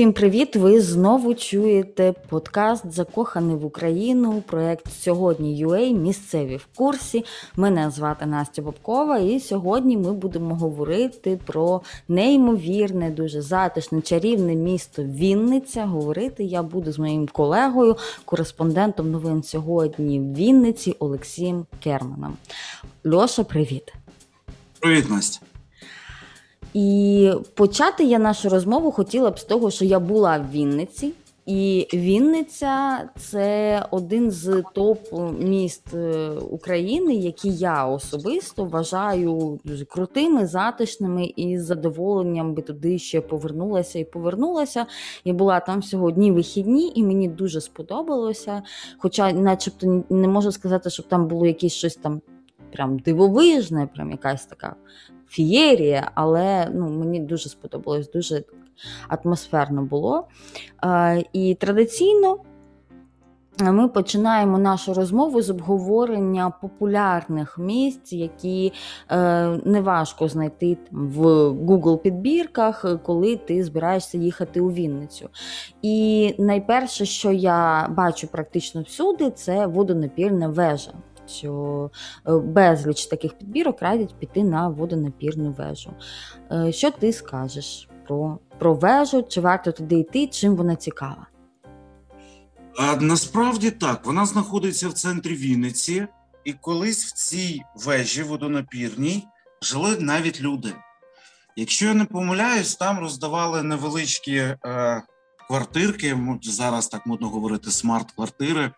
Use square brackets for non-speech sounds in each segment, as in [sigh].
Всім привіт! Ви знову чуєте подкаст Закоханий в Україну. Проект сьогодні UA місцеві в курсі. Мене звати Настя Бобкова, і сьогодні ми будемо говорити про неймовірне, дуже затишне, чарівне місто Вінниця. Говорити я буду з моїм колегою, кореспондентом новин сьогодні в Вінниці Олексієм Керманом. Льоша, привіт! Привіт, Настя! І почати я нашу розмову хотіла б з того, що я була в Вінниці. І Вінниця це один з топ міст е, України, які я особисто вважаю дуже крутими, затишними і з задоволенням би туди ще повернулася і повернулася. Я була там сьогодні вихідні, і мені дуже сподобалося. Хоча, начебто, не можу сказати, щоб там було якесь щось там прям дивовижне, прям якась така фієрія, але ну, мені дуже сподобалось, дуже атмосферно було. І традиційно. Ми починаємо нашу розмову з обговорення популярних місць, які е, неважко знайти в Google підбірках, коли ти збираєшся їхати у Вінницю. І найперше, що я бачу практично всюди, це водонапірна вежа що е, безліч таких підбірок радять піти на водонапірну вежу. Е, що ти скажеш про, про вежу? Чи варто туди йти? Чим вона цікава? А, Насправді так, вона знаходиться в центрі Вінниці, і колись в цій вежі водонапірній жили навіть люди. Якщо я не помиляюсь, там роздавали невеличкі е, квартирки, зараз так модно говорити, смарт-квартири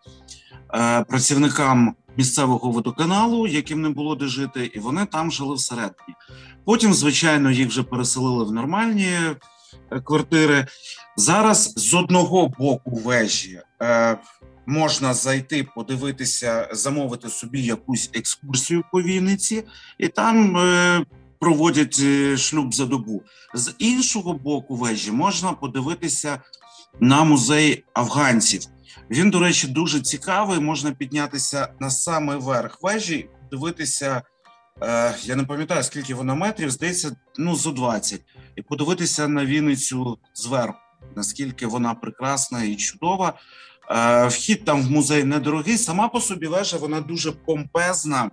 е, працівникам місцевого водоканалу, яким не було де жити, і вони там жили всередині. Потім, звичайно, їх вже переселили в нормальні е, квартири. Зараз з одного боку вежі е, можна зайти, подивитися, замовити собі якусь екскурсію по Вінниці, і там е, проводять е, шлюб за добу. З іншого боку вежі можна подивитися на музей афганців. Він, до речі, дуже цікавий. Можна піднятися на самий верх вежі, дивитися. Е, я не пам'ятаю, скільки вона метрів, здається, ну зо 20. і подивитися на Вінницю зверху, наскільки вона прекрасна і чудова. Е, вхід там в музей недорогий. Сама по собі вежа вона дуже помпезна,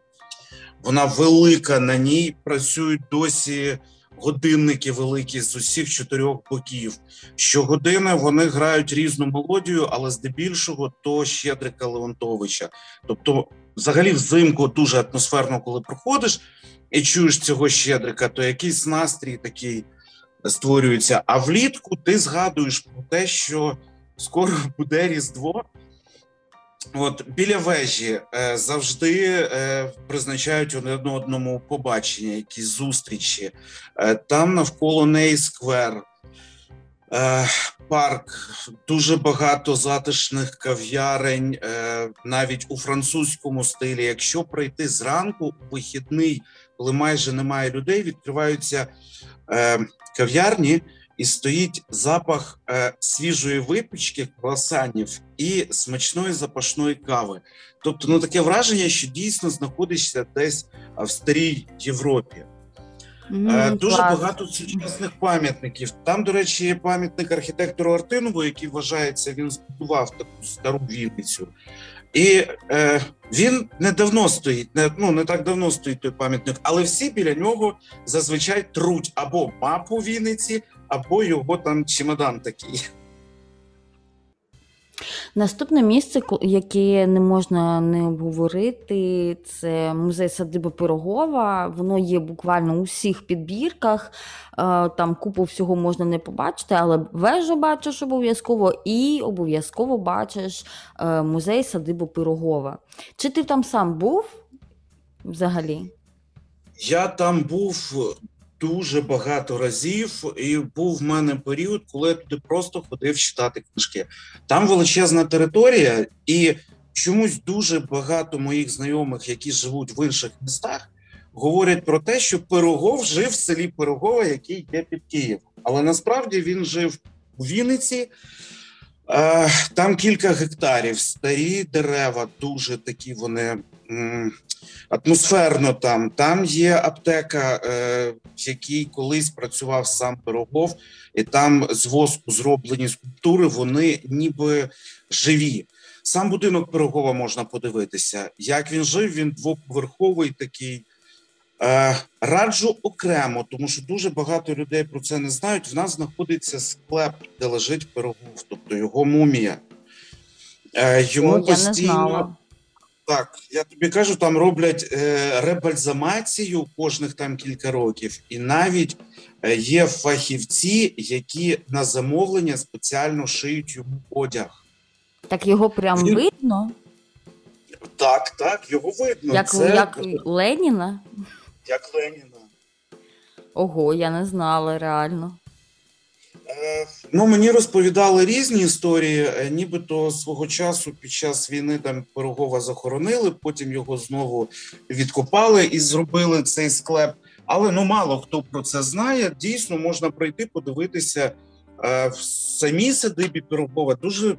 вона велика. На ній працюють досі годинники великі з усіх чотирьох боків. Щогодини вони грають різну мелодію, але здебільшого то Щедрика Леонтовича. Тобто, взагалі, взимку дуже атмосферно, коли проходиш і чуєш цього Щедрика, то якийсь настрій такий створюється. А влітку ти згадуєш про те, що скоро [laughs] буде різдво. От біля вежі е, завжди е, призначають одне одному побачення, якісь зустрічі. Е, там навколо неї сквер, е, парк, дуже багато затишних кав'ярень, е, навіть у французькому стилі. Якщо прийти зранку, вихідний, коли майже немає людей, відкриваються е, кав'ярні і стоїть запах е, свіжої випічки, круасанів і смачної запашної кави. Тобто, ну таке враження, що дійсно знаходишся десь в старій Європі. Mm, Дуже клас. багато сучасних пам'ятників. Там, до речі, є пам'ятник архітектору Артинову, який вважається, він збудував таку стару Вінницю. І е, він не давно стоїть, не ну не так давно стоїть той пам'ятник, але всі біля нього зазвичай труть або мапу Вінниці, або його там чемодан такий. Наступне місце, яке не можна не обговорити, це музей садиби Пирогова. Воно є буквально у всіх підбірках. Е, там купу всього можна не побачити, але вежу бачиш обов'язково і обов'язково бачиш е, музей садиби Пирогова. Чи ти там сам був взагалі? Я там був дуже багато разів, і був в мене період, коли я туди просто ходив читати книжки. Там величезна територія, і чомусь дуже багато моїх знайомих, які живуть в інших містах, говорять про те, що Пирогов жив в селі Пирогова, який є під Києвом. Але насправді він жив у Вінниці. Там кілька гектарів, старі дерева, дуже такі вони атмосферно там. Там є аптека, е, в якій колись працював сам Пирогов, і там з воску зроблені скульптури, вони ніби живі. Сам будинок Пирогова можна подивитися. Як він жив, він двоповерховий такий. Е, раджу окремо, тому що дуже багато людей про це не знають. В нас знаходиться склеп, де лежить Пирогов, тобто його мумія. Е, йому О, постійно. Так, я тобі кажу, там роблять е, ребальзамацію кожних там кілька років, і навіть е, є фахівці, які на замовлення спеціально шиють йому одяг. Так його прям Він- видно, Так, так, його видно. як, це як Леніна. як Леніна. Ого, я не знала реально. Ну, мені розповідали різні історії. Е, Нібито свого часу під час війни там Пирогова захоронили, потім його знову відкопали і зробили цей склеп. Але ну мало хто про це знає. Дійсно, можна пройти, подивитися е, в самій садибі Пирогова. Дуже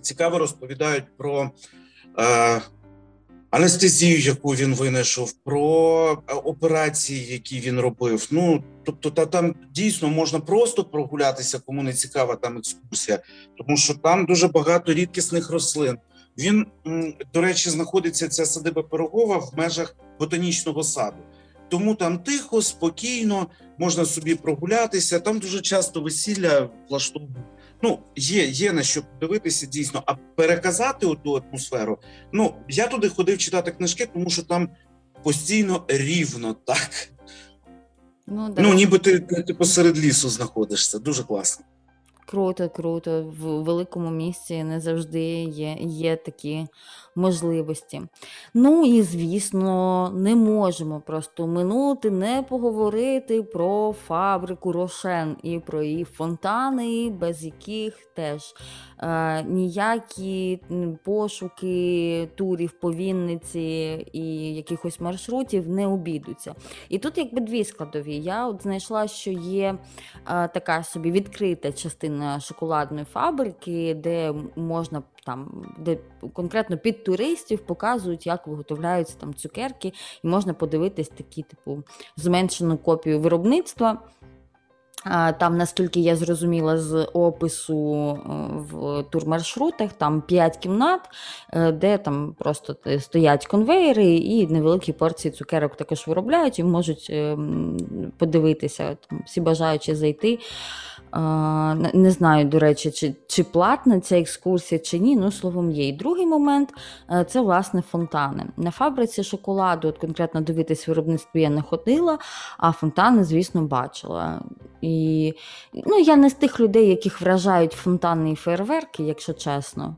цікаво розповідають про е, анестезію, яку він винайшов, про е, операції, які він робив. Ну тобто, та там дійсно можна просто прогулятися, кому не цікава там екскурсія, тому що там дуже багато рідкісних рослин. Він, до речі, знаходиться ця садиба Пирогова в межах ботанічного саду. Тому там тихо, спокійно, можна собі прогулятися. Там дуже часто весілля влаштовують. Ну, є, є на що подивитися дійсно, а переказати ту атмосферу. Ну, я туди ходив читати книжки, тому що там постійно рівно, так. Ну, да. Ну, ніби ти, ти посеред лісу знаходишся. Дуже класно. Круто, круто. В великому місті не завжди є, є такі можливості. Ну і звісно, не можемо просто минути, не поговорити про фабрику Рошен і про її фонтани, без яких теж е, ніякі пошуки турів по Вінниці і якихось маршрутів не обійдуться. І тут якби дві складові. Я от знайшла, що є е, така собі відкрита частина шоколадної фабрики, де можна там, де конкретно під туристів показують, як виготовляються там цукерки, і можна подивитись такі, типу, зменшену копію виробництва. Там, наскільки я зрозуміла з опису е, в турмаршрутах, там 5 кімнат, е, де там просто е, стоять конвейери і невеликі порції цукерок також виробляють і можуть е, подивитися, там, всі бажаючи зайти. Не знаю, до речі, чи, чи платна ця екскурсія, чи ні. Ну, словом, є. І другий момент е, це власне фонтани. На фабриці шоколаду, от конкретно дивитись виробництво я не ходила, а фонтани, звісно, бачила. І ну, я не з тих людей, яких вражають фонтани і фейерверки, якщо чесно.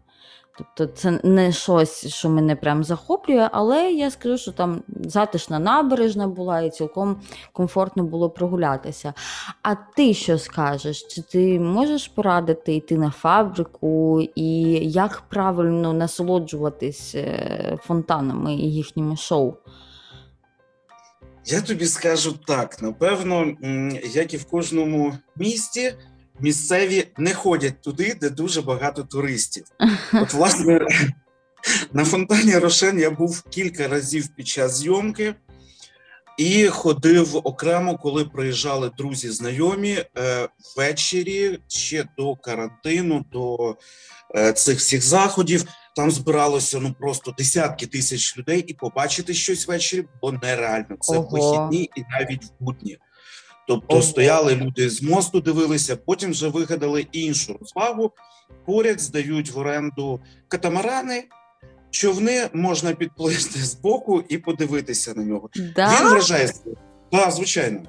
Тобто це не щось, що мене прям захоплює, але я скажу, що там затишна набережна була і цілком комфортно було прогулятися. А ти що скажеш? Чи ти можеш порадити йти на фабрику і як правильно насолоджуватись е, фонтанами і їхніми шоу? Я тобі скажу так: напевно, як і в кожному місті, місцеві не ходять туди, де дуже багато туристів. [laughs] От, власне, на фонтані Рошен я був кілька разів під час зйомки і ходив окремо, коли приїжджали друзі, знайомі е, ввечері ще до карантину, до е, цих всіх заходів. Там збиралося ну просто десятки тисяч людей, і побачити щось ввечері було нереально. Це Ого. вихідні і навіть в будні. Тобто стояли люди з мосту, дивилися, потім вже вигадали іншу розвагу. Поряд здають в оренду катамарани, човни можна підплисти з боку і подивитися на нього. Да? Він вражає. Так, звичайно.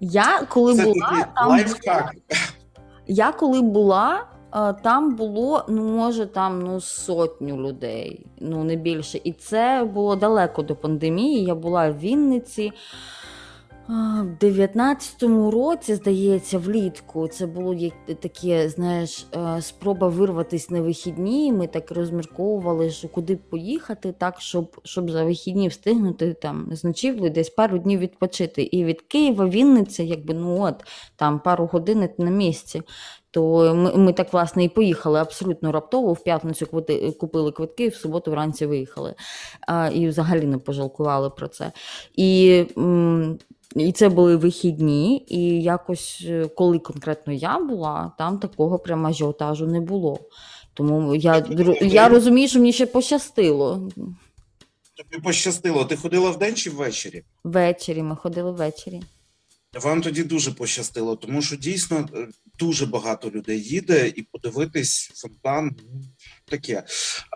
Я коли Це була, там лайфхак. Я коли була, е, там було, ну, може, там ну, сотню людей, ну не більше. І це було далеко до пандемії. Я була в Вінниці. В 19-му році, здається, влітку це було як таке, знаєш, е, спроба вирватися на вихідні. Ми так розмірковували, що куди поїхати, так, щоб, щоб за вихідні встигнути там з ночівлею десь пару днів відпочити. І від Києва Вінниця, якби ну от там пару годин на місці. То ми, ми так власне і поїхали абсолютно раптово. В п'ятницю квити- купили квитки, в суботу вранці виїхали. А, і взагалі не пожалкували про це. І, м, і це були вихідні, і якось, е, коли конкретно я була, там такого прямо ажіотажу не було. Тому я, я розумію, що мені ще пощастило. Тобі пощастило. Ти ходила вдень чи ввечері? Ввечері ми ходили ввечері. Вам тоді дуже пощастило, тому що дійсно е, дуже багато людей їде і подивитись фонтан ну, таке.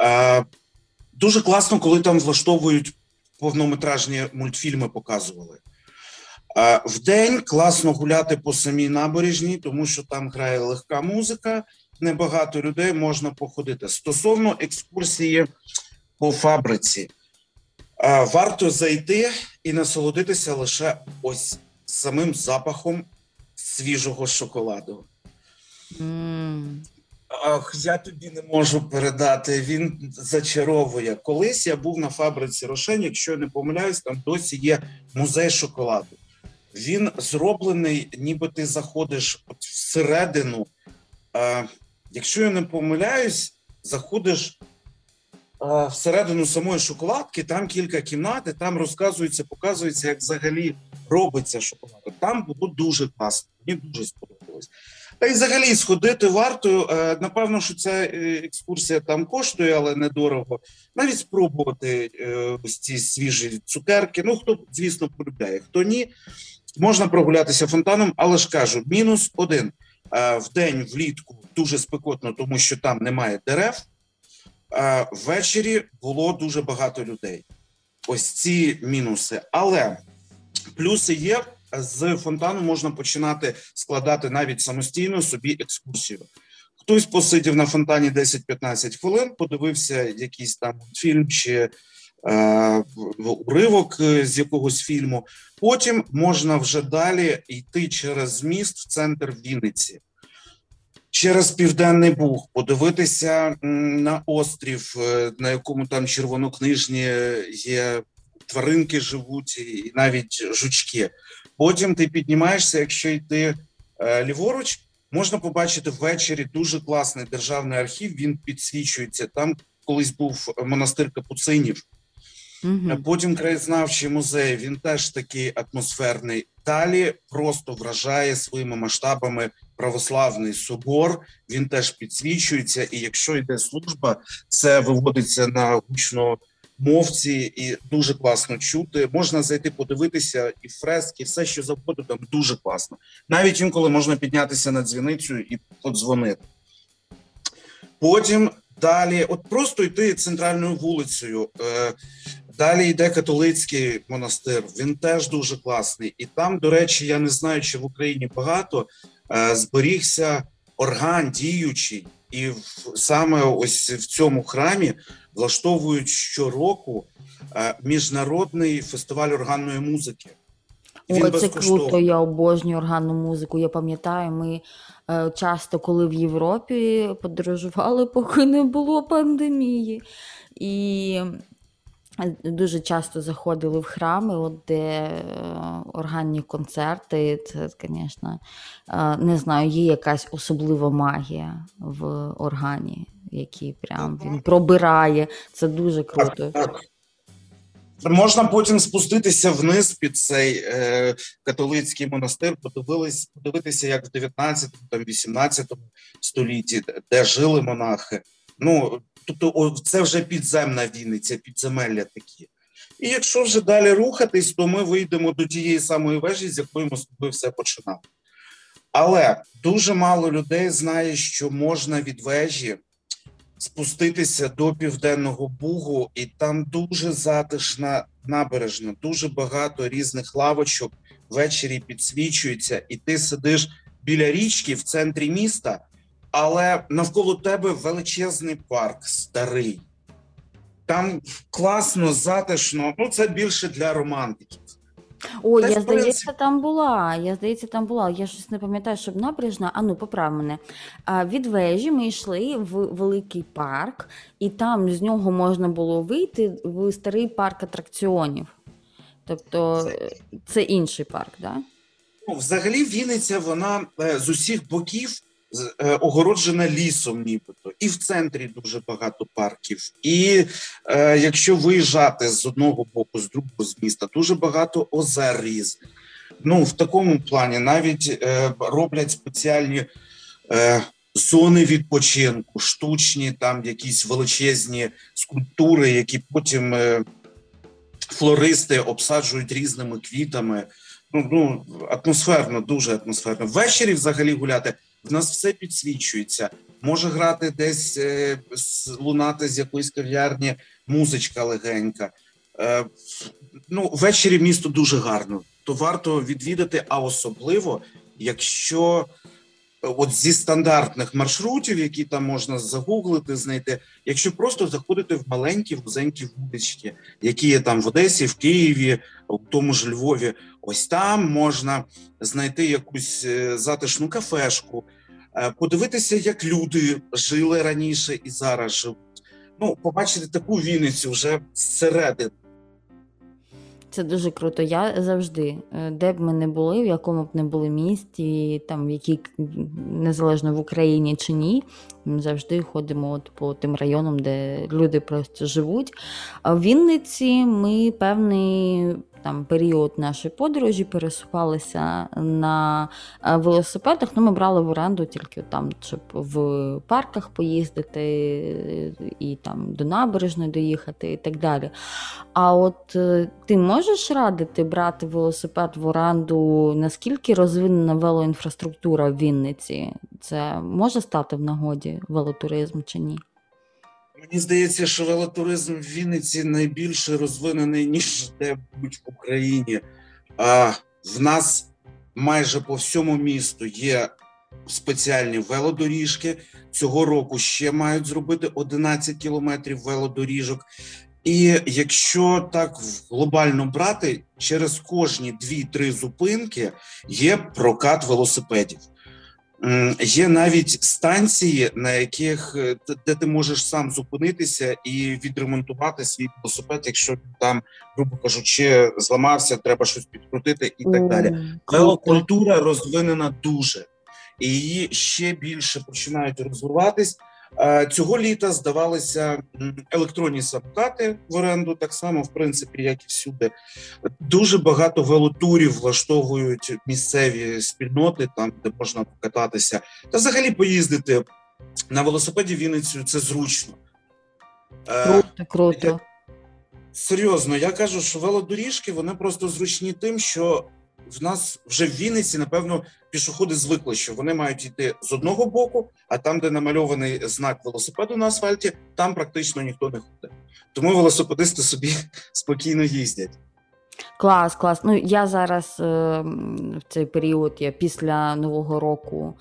Е, дуже класно, коли там влаштовують повнометражні мультфільми, показували. Е, вдень класно гуляти по самій набережній, тому що там грає легка музика, небагато людей можна походити. Стосовно екскурсії по фабриці, е, варто зайти і насолодитися лише ось самим запахом свіжого шоколаду. М. Ах, я тобі не можу передати. Він зачаровує. Колись я був на фабриці Рошен, якщо я не помиляюсь, там досі є музей шоколаду. Він зроблений, ніби ти заходиш от всередину. Е, якщо я не помиляюсь, заходиш е, всередину самої шоколадки, там кілька кімнат, і там розказується, показується, як взагалі робиться шоколад. Там було дуже класно. Мені дуже сподобалось. Та й взагалі сходити варто. Е, Напевно, що ця е, екскурсія там коштує, але недорого. Навіть спробувати е, ось ці свіжі цукерки. Ну, хто, звісно, полюбляє, хто ні, можна прогулятися фонтаном, але ж кажу, мінус один. Е, В день влітку дуже спекотно, тому що там немає дерев. Е, Ввечері було дуже багато людей. Ось ці мінуси. Але плюси є. З фонтану можна починати складати навіть самостійно собі екскурсію. Хтось посидів на фонтані 10-15 хвилин, подивився якийсь там фільм чи уривок е, з якогось фільму. Потім можна вже далі йти через міст в центр Вінниці, через Південний Буг, подивитися на острів, е, на якому там червонокнижні є тваринки живуть, і навіть жучки. Потім ти піднімаєшся, якщо йти е, ліворуч, можна побачити ввечері дуже класний державний архів. Він підсвічується. Там колись був монастир капуцинів. Мгм. Потім краєзнавчий музей. Він теж такий атмосферний. Далі просто вражає своїми масштабами православний собор. Він теж підсвічується. І якщо йде служба, це виводиться на гучно мовці і дуже класно чути. Можна зайти подивитися і фрески, і все, що завгодно, там дуже класно. Навіть інколи можна піднятися на дзвіницю і подзвонити. Потім далі, от просто йти центральною вулицею. Е, Далі йде католицький монастир. Він теж дуже класний. І там, до речі, я не знаю, чи в Україні багато е, зберігся орган діючий, і в, саме ось в цьому храмі влаштовують щороку е, міжнародний фестиваль органної музики. Ой, це круто, я обожнюю органну музику. Я пам'ятаю, ми е, часто, коли в Європі подорожували, [laughs] поки не було пандемії. І дуже часто заходили в храми, от де е, органні концерти. Це, звісно, е, не знаю, є якась особлива магія в органі, який прям він пробирає. Це дуже круто. Так. Можна потім спуститися вниз під цей е, католицький монастир, подивитися, як в 19 там 18 столітті, де жили монахи. Ну тобто, це вже підземна Вінниця, підземелля такі. І якщо вже далі рухатись, то ми вийдемо до тієї самої вежі, з якої ми все починали. Але дуже мало людей знає, що можна від вежі спуститися до південного бугу, і там дуже затишна набережна, дуже багато різних лавочок ввечері підсвічується, і ти сидиш біля річки в центрі міста, але навколо тебе величезний парк старий. Там класно, затишно. Ну, це більше для романтиків. Ой, Та я здається, принципі- там була. Я здається, там була. Я щось не пам'ятаю, щоб набережна. А ну, поправ мене. А, від вежі ми йшли в великий парк, і там з нього можна було вийти в старий парк атракціонів. Тобто, Це- це інший парк, так? Да? Ну, взагалі, Вінниця, вона е, з усіх боків огороджена лісом, нібито, і в центрі дуже багато парків. І е, якщо виїжджати з одного боку, з другого з міста, дуже багато озер різних. Ну, в такому плані навіть е, роблять спеціальні е, зони відпочинку, штучні, там якісь величезні скульптури, які потім е, флористи обсаджують різними квітами. Ну, ну, атмосферно, дуже атмосферно. Ввечері взагалі гуляти. В нас все підсвічується. Може грати десь е, лунати з якоїсь кав'ярні, музичка легенька. Е, ну, ввечері місто дуже гарно. То варто відвідати, а особливо, якщо е, от зі стандартних маршрутів, які там можна загуглити, знайти, якщо просто заходити в маленькі вузенькі вулички, які є там в Одесі, в Києві, у тому ж Львові, ось там можна знайти якусь затишну кафешку, подивитися, як люди жили раніше і зараз живуть. Ну, побачити таку Вінницю вже зсередини. Це дуже круто. Я завжди, е, де б ми не були, в якому б не були місті, там в якій незалежно в Україні чи ні, ми завжди ходимо от по тим районам, де люди просто живуть. А в Вінниці ми певний там період нашої подорожі пересувалися на е, велосипедах. Ну, ми брали в оренду тільки там, щоб в парках поїздити е, і там до набережної доїхати і так далі. А от е, ти можеш радити брати велосипед в оренду? Наскільки розвинена велоінфраструктура в Вінниці? Це може стати в нагоді велотуризм чи ні? Мені здається, що велотуризм в Вінниці найбільше розвинений, ніж де-будь в Україні. А в нас майже по всьому місту є спеціальні велодоріжки. Цього року ще мають зробити 11 кілометрів велодоріжок. І якщо так глобально брати, через кожні 2-3 зупинки є прокат велосипедів. Є навіть станції, на яких е, де ти можеш сам зупинитися і відремонтувати свій велосипед, якщо там, грубо кажучи, зламався, треба щось підкрутити і так далі. Велокультура розвинена дуже, і її ще більше починають розвиватись. Е, Цього літа здавалися електронні самокати в оренду, так само, в принципі, як і всюди. Дуже багато велотурів влаштовують місцеві спільноти, там де можна покататися, та взагалі поїздити на велосипеді в Вінницю це зручно. Е, Круто, круто. Серйозно, я кажу, що велодоріжки вони просто зручні тим, що в нас вже в Вінниці, напевно, пішоходи звикли, що вони мають йти з одного боку, а там, де намальований знак велосипеду на асфальті, там практично ніхто не ходить. Тому велосипедисти собі [laughs] спокійно їздять. Клас, клас. Ну я зараз е, в цей період я після Нового року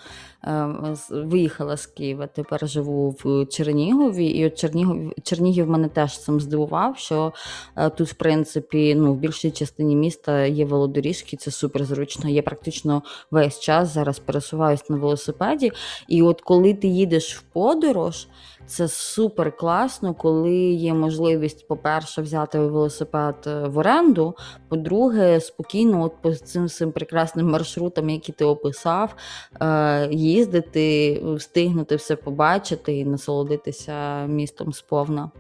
е, виїхала з Києва. Тепер живу в Чернігові, і от Чернігов, Чернігів мене теж цим здивував, що е, тут, в принципі, ну в більшій частині міста є велодоріжки, це супер зручно. Я практично весь час зараз пересуваюсь на велосипеді. І от коли ти їдеш в подорож. Це супер класно, коли є можливість, по-перше, взяти велосипед е, в оренду. По-друге, спокійно, от по цим всім прекрасним маршрутам, які ти описав, е, їздити, встигнути все побачити і насолодитися містом сповна.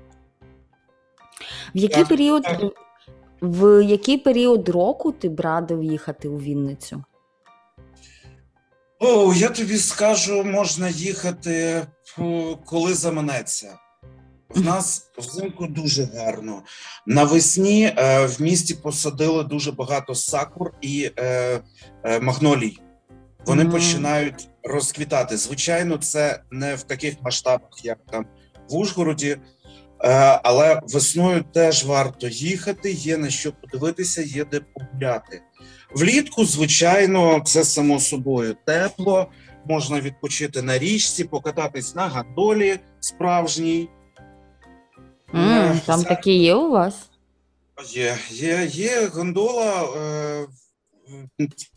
В який період, в який період року ти б радив їхати у Вінницю? О, я тобі скажу, можна їхати, коли заманеться. В нас взимку дуже гарно. Навесні е, в місті посадили дуже багато сакур і е, е, магнолій. Вони Мгм. починають розквітати. Звичайно, це не в таких масштабах, як там в Ужгороді, е, але весною теж варто їхати. Є на що подивитися, є де погуляти. Влітку, звичайно, це само собою тепло. Можна відпочити на річці, покататись на гандолі справжній. Е, там це- такі є у вас? Є, є, є гондола. Е,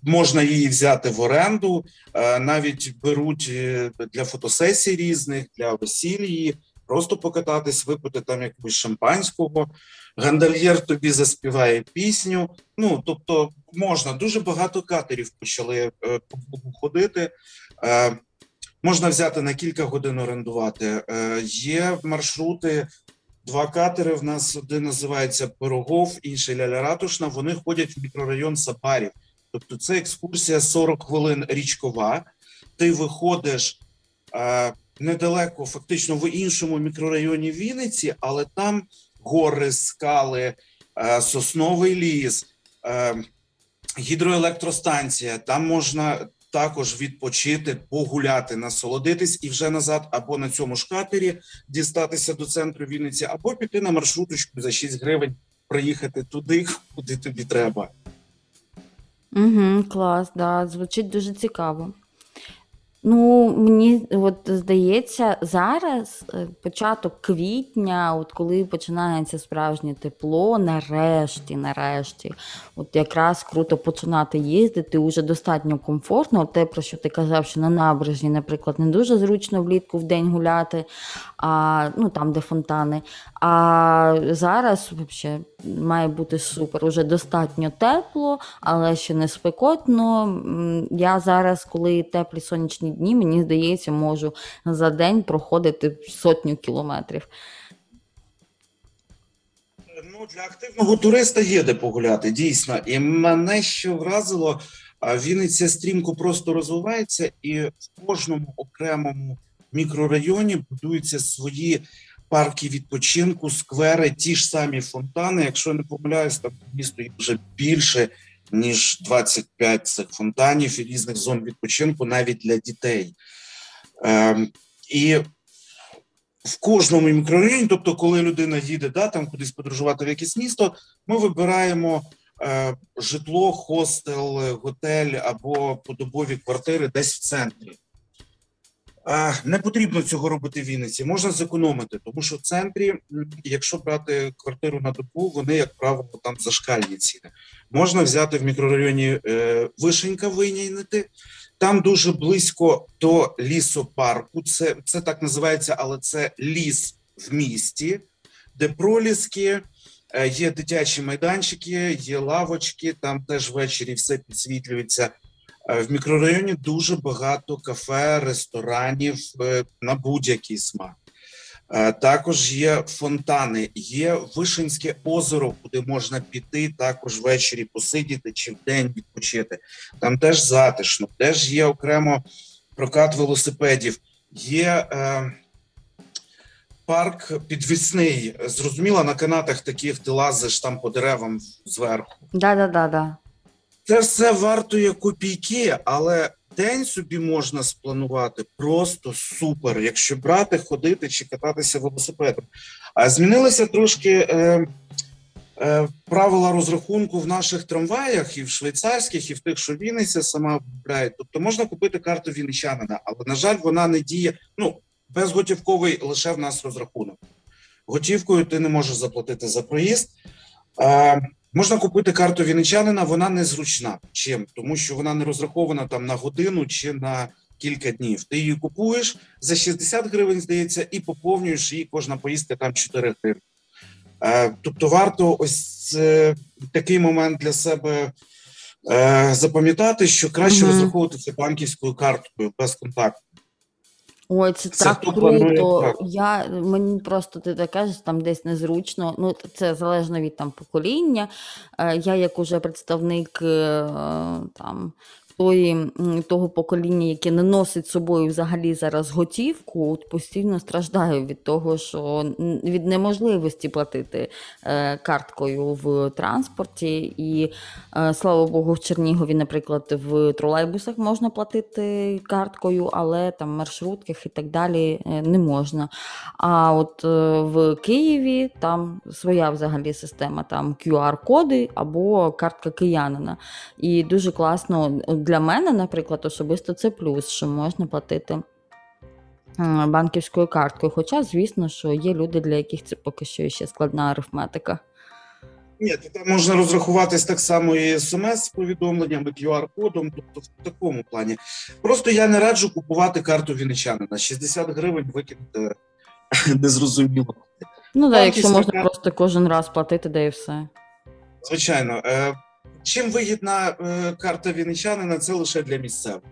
можна її взяти в оренду. Е, навіть беруть е, для фотосесій різних, для весілля, просто покататись, випити там якогось шампанського. Гандальєр тобі заспіває пісню. Ну тобто, можна дуже багато катерів почали е, ходити. Е, можна взяти на кілька годин орендувати. Е, Є маршрути, два катери. В нас один називається Пирогов, інший Ляля Ратушна. Вони ходять в мікрорайон Сапарів. Тобто, це екскурсія 40 хвилин річкова. Ти виходиш е, недалеко, фактично в іншому мікрорайоні Вінниці, але там гори, скали, е, сосновий ліс, е, гідроелектростанція. Там можна також відпочити, погуляти, насолодитись і вже назад, або на цьому ж катері дістатися до центру Вінниці, або піти на маршруточку за 6 гривень, приїхати туди, куди тобі треба. Угу, клас, да, звучить дуже цікаво. Ну, мені от здається, зараз е, початок квітня, от коли починається справжнє тепло, нарешті, нарешті, от якраз круто починати їздити, уже достатньо комфортно. Те, про що ти казав, що на набережні, наприклад, не дуже зручно влітку в день гуляти, а, ну там, де фонтани. А зараз взагалі має бути супер. Уже достатньо тепло, але ще не спекотно. Я зараз, коли теплі сонячні дні, мені здається, можу за день проходити сотню кілометрів. Ну, для активного туриста є де погуляти, дійсно. І мене що вразило, Вінниця стрімко просто розвивається, і в кожному окремому мікрорайоні будуються свої парки відпочинку, сквери, ті ж самі фонтани. Якщо не помиляюсь, там місто вже більше ніж 25 цих фонтанів і різних зон відпочинку навіть для дітей. Ем, і в кожному мікрорайоні, тобто, коли людина їде да, там кудись подорожувати в якесь місто, ми вибираємо е, житло, хостел, е, готель або подобові квартири десь в центрі. Е, не потрібно цього робити в Вінниці, можна зекономити, тому що в центрі, якщо брати квартиру на добу, вони, як правило, там зашкальні ціни. Можна взяти в мікрорайоні е, Вишенька винайняти, там дуже близько до лісопарку. Це, це так називається, але це ліс в місті, де проліски, е, є дитячі майданчики, є лавочки, там теж ввечері все підсвітлюється. Е, В мікрорайоні дуже багато кафе, ресторанів е, на будь-який смак. Е, Також є фонтани, є Вишенське озеро, куди можна піти також ввечері посидіти чи вдень відпочити. Там теж затишно, теж є окремо прокат велосипедів, є е, парк підвісний. Зрозуміло, на канатах таких ти лазиш там по деревам зверху. Да-да-да-да. Це все вартує копійки, але день собі можна спланувати просто супер, якщо брати, ходити чи кататися велосипедом. А змінилися трошки е, е, правила розрахунку в наших трамваях, і в швейцарських, і в тих, що Вінниця сама виробляє. Тобто можна купити карту вінничанина, але на жаль, вона не діє. Ну безготівковий лише в нас розрахунок. Готівкою ти не можеш заплатити за проїзд. Е, Можна купити карту вінничанина, вона незручна. Чим? Тому що вона не розрахована там на годину чи на кілька днів. Ти її купуєш за 60 гривень, здається, і поповнюєш її кожна поїздка там 4 гривні. Е, тобто варто ось е, такий момент для себе е, запам'ятати, що краще Мгм. розраховуватися банківською карткою без контакту. Ой, це, Це так тупо, круто. так. Я, мені просто ти так кажеш, там десь незручно. Ну, це залежно від там покоління. Е, я, як уже представник е, там. Тої, того покоління, яке не носить собою взагалі зараз готівку, от постійно страждаю від того, що від неможливості платити е, карткою в транспорті. І е, слава Богу, в Чернігові, наприклад, в тролейбусах можна платити карткою, але там маршрутках і так далі е, не можна. А от в Києві там своя взагалі система, там QR-коди або картка киянина. І дуже класно для мене, наприклад, особисто це плюс, що можна платити е, банківською карткою. Хоча, звісно, що є люди, для яких це поки що ще складна арифметика. Ні, то там можна розрахуватись так само і смс-повідомленнями, QR-кодом, тобто в такому плані. Просто я не раджу купувати карту вінничанина. 60 гривень викинути [laughs] незрозуміло. Ну так, якщо можна карта. просто кожен раз платити, де і все. Звичайно, е, чим вигідна е, карта вінничанина, це лише для місцевих.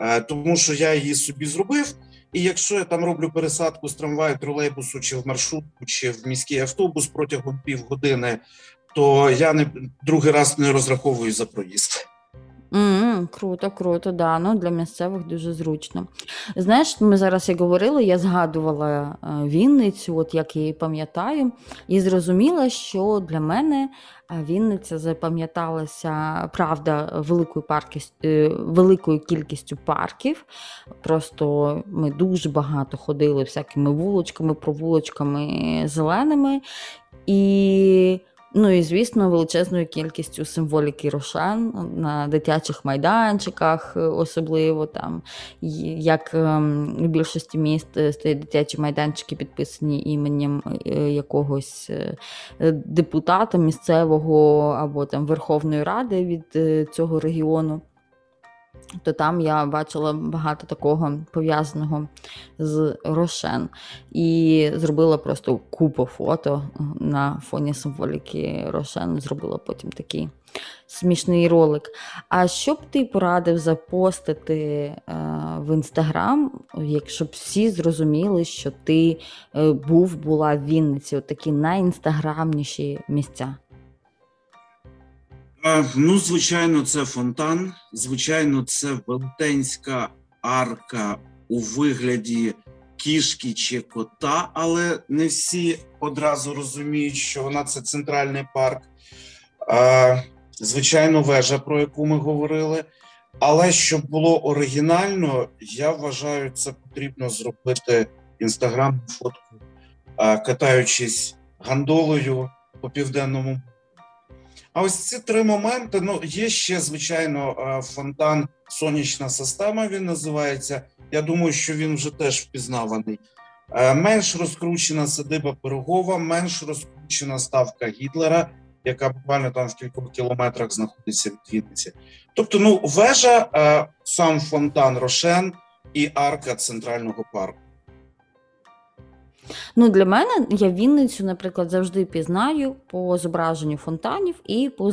Е, тому що я її собі зробив. І якщо я там роблю пересадку з трамваю, тролейбусу чи в маршрутку, чи в міський автобус протягом півгодини, то я не другий раз не розраховую за проїзд. М, Круто, круто, да. Ну, для місцевих дуже зручно. Знаєш, ми зараз як говорили, я згадувала е, Вінницю, от як я її пам'ятаю, і зрозуміла, що для мене е, Вінниця запам'яталася, правда, великою, паркіс- е, великою кількістю парків. Просто ми дуже багато ходили всякими вулочками, провулочками зеленими. І Ну і звісно, величезною кількістю символіки рошан на дитячих майданчиках, е, особливо там, як в у більшості міст е, стоять дитячі майданчики, підписані іменем е, якогось депутата місцевого або там Верховної Ради від цього регіону. То там я бачила багато такого пов'язаного з Рошен. І зробила просто купу фото на фоні символіки Рошен. Зробила потім такий смішний ролик. А що б ти порадив запостити е, в інстаграм, якщо б всі зрозуміли, що ти е, був, була в Вінниці, такі найінстаграмніші місця? Ну, звичайно, це фонтан. Звичайно, це велетенська арка у вигляді кішки чи кота, але не всі одразу розуміють, що вона це центральний парк. Звичайно, вежа, про яку ми говорили. Але щоб було оригінально, я вважаю, це потрібно зробити інстаграмну фотку, катаючись гандолою по південному а ось ці три моменти. Ну, є ще, звичайно, е, фонтан сонячна система. Він називається. Я думаю, що він вже теж впізнаваний. Е, Менш розкручена садиба Пирогова, менш розкручена ставка Гітлера, яка буквально там в кількох кілометрах знаходиться від Вінниці. Тобто, ну, вежа, е, сам фонтан Рошен і арка центрального парку. Ну, для мене я Вінницю, наприклад, завжди пізнаю по зображенню фонтанів і по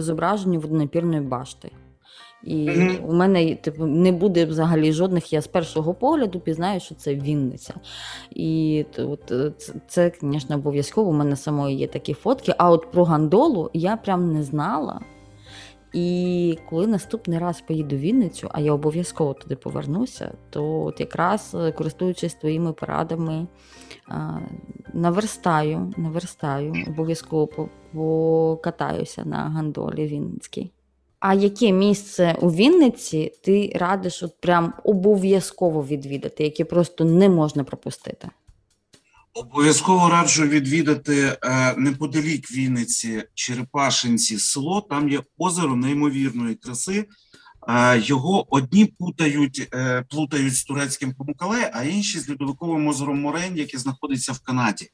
зображенню водонапірної башти. І Мгм. у мене типу, не буде взагалі жодних, я з першого погляду пізнаю, що це Вінниця. І от, е, це, звісно, обов'язково. У мене самої є такі фотки. А от про гандолу я прям не знала. І коли наступний раз поїду в Вінницю, а я обов'язково туди повернуся, то от якраз е, користуючись твоїми порадами, наверстаю, наверстаю, обов'язково покатаюся на гандолі Вінницькій. А яке місце у Вінниці ти радиш от прям обов'язково відвідати, яке просто не можна пропустити? Обов'язково раджу відвідати е, неподалік Вінниці Черепашинці село. Там є озеро неймовірної краси. Е, його одні путають, е, плутають з турецьким Памукале, а інші з льодовиковим озером Морень, яке знаходиться в Канаді.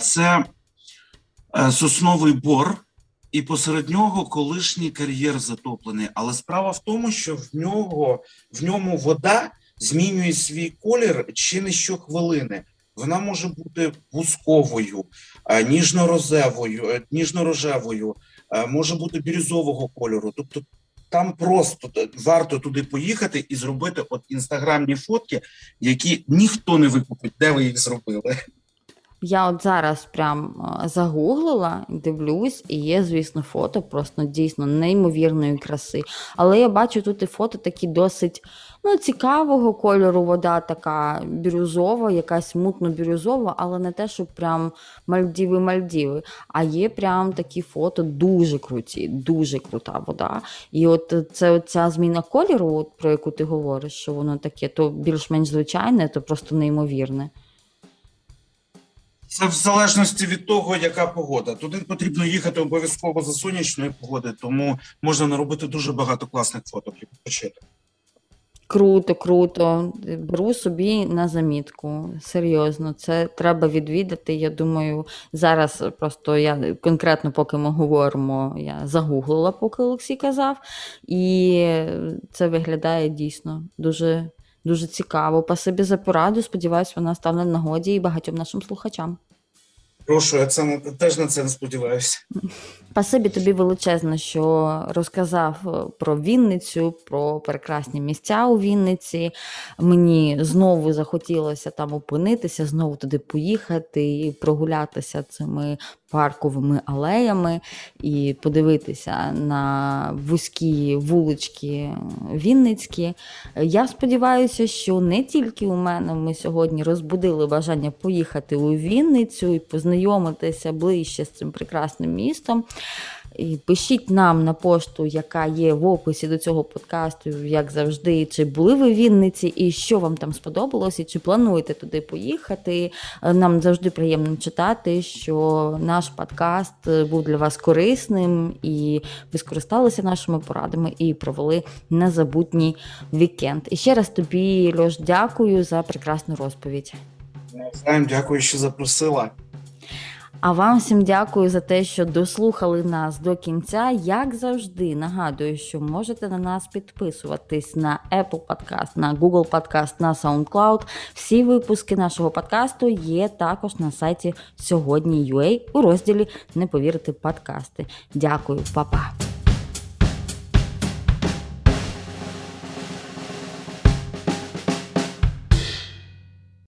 Це сосновий бор, і посеред нього колишній кар'єр затоплений. Але справа в тому, що в нього в ньому вода змінює свій колір чи не щохвилини. Вона може бути бусковою, е, ніжно-розевою, е, ніжно-рожевою, е, може бути бірюзового кольору. Тобто там просто варто туди поїхати і зробити от інстаграмні фотки, які ніхто не викупить, де ви їх зробили. Я от зараз прям загуглила, дивлюсь, і є, звісно, фото просто дійсно неймовірної краси. Але я бачу тут і фото такі досить ну, цікавого кольору. Вода така бірюзова, якась мутно-бірюзова, але не те, що прям Мальдіви-Мальдіви. А є прям такі фото дуже круті, дуже крута вода. І от це ця зміна кольору, от, про яку ти говориш, що воно таке, то більш-менш звичайне, то просто неймовірне. Це в залежності від того, яка погода. Туди потрібно їхати обов'язково за сонячної погоди, тому можна наробити дуже багато класних фоток і відпочити. Круто, круто. Беру собі на замітку. Серйозно, це треба відвідати. Я думаю, зараз просто я конкретно, поки ми говоримо, я загуглила, поки Олексій казав, і це виглядає дійсно дуже, дуже цікаво. Спасибі за пораду. Сподіваюсь, вона стане нагоді і багатьом нашим слухачам. Прошу, я це теж на це не сподіваюся. Спасибі тобі величезно, що розказав е, про Вінницю, про прекрасні місця у Вінниці. Мені знову захотілося там опинитися, знову туди поїхати і прогулятися цими парковими алеями і подивитися на вузькі вулички Вінницькі. Я сподіваюся, що не тільки у мене ми сьогодні розбудили бажання поїхати у Вінницю і познайомитися ближче з цим прекрасним містом. Пишіть нам на пошту, яка є в описі до цього подкасту, як завжди, чи були ви в Вінниці, і що вам там сподобалось, і чи плануєте туди поїхати. Нам завжди приємно читати, що наш подкаст е, був для вас корисним, і ви скористалися нашими порадами і провели незабутній вікенд. І ще раз тобі, Льош, дякую за прекрасну розповідь. Дякую, що запросила. А вам всім дякую за те, що дослухали нас до кінця. Як завжди, нагадую, що можете на нас підписуватись на Apple Podcast, на Google Podcast, на SoundCloud. Всі випуски нашого подкасту є також на сайті сьогодні.ua у розділі Не повірити подкасти. Дякую, па-па!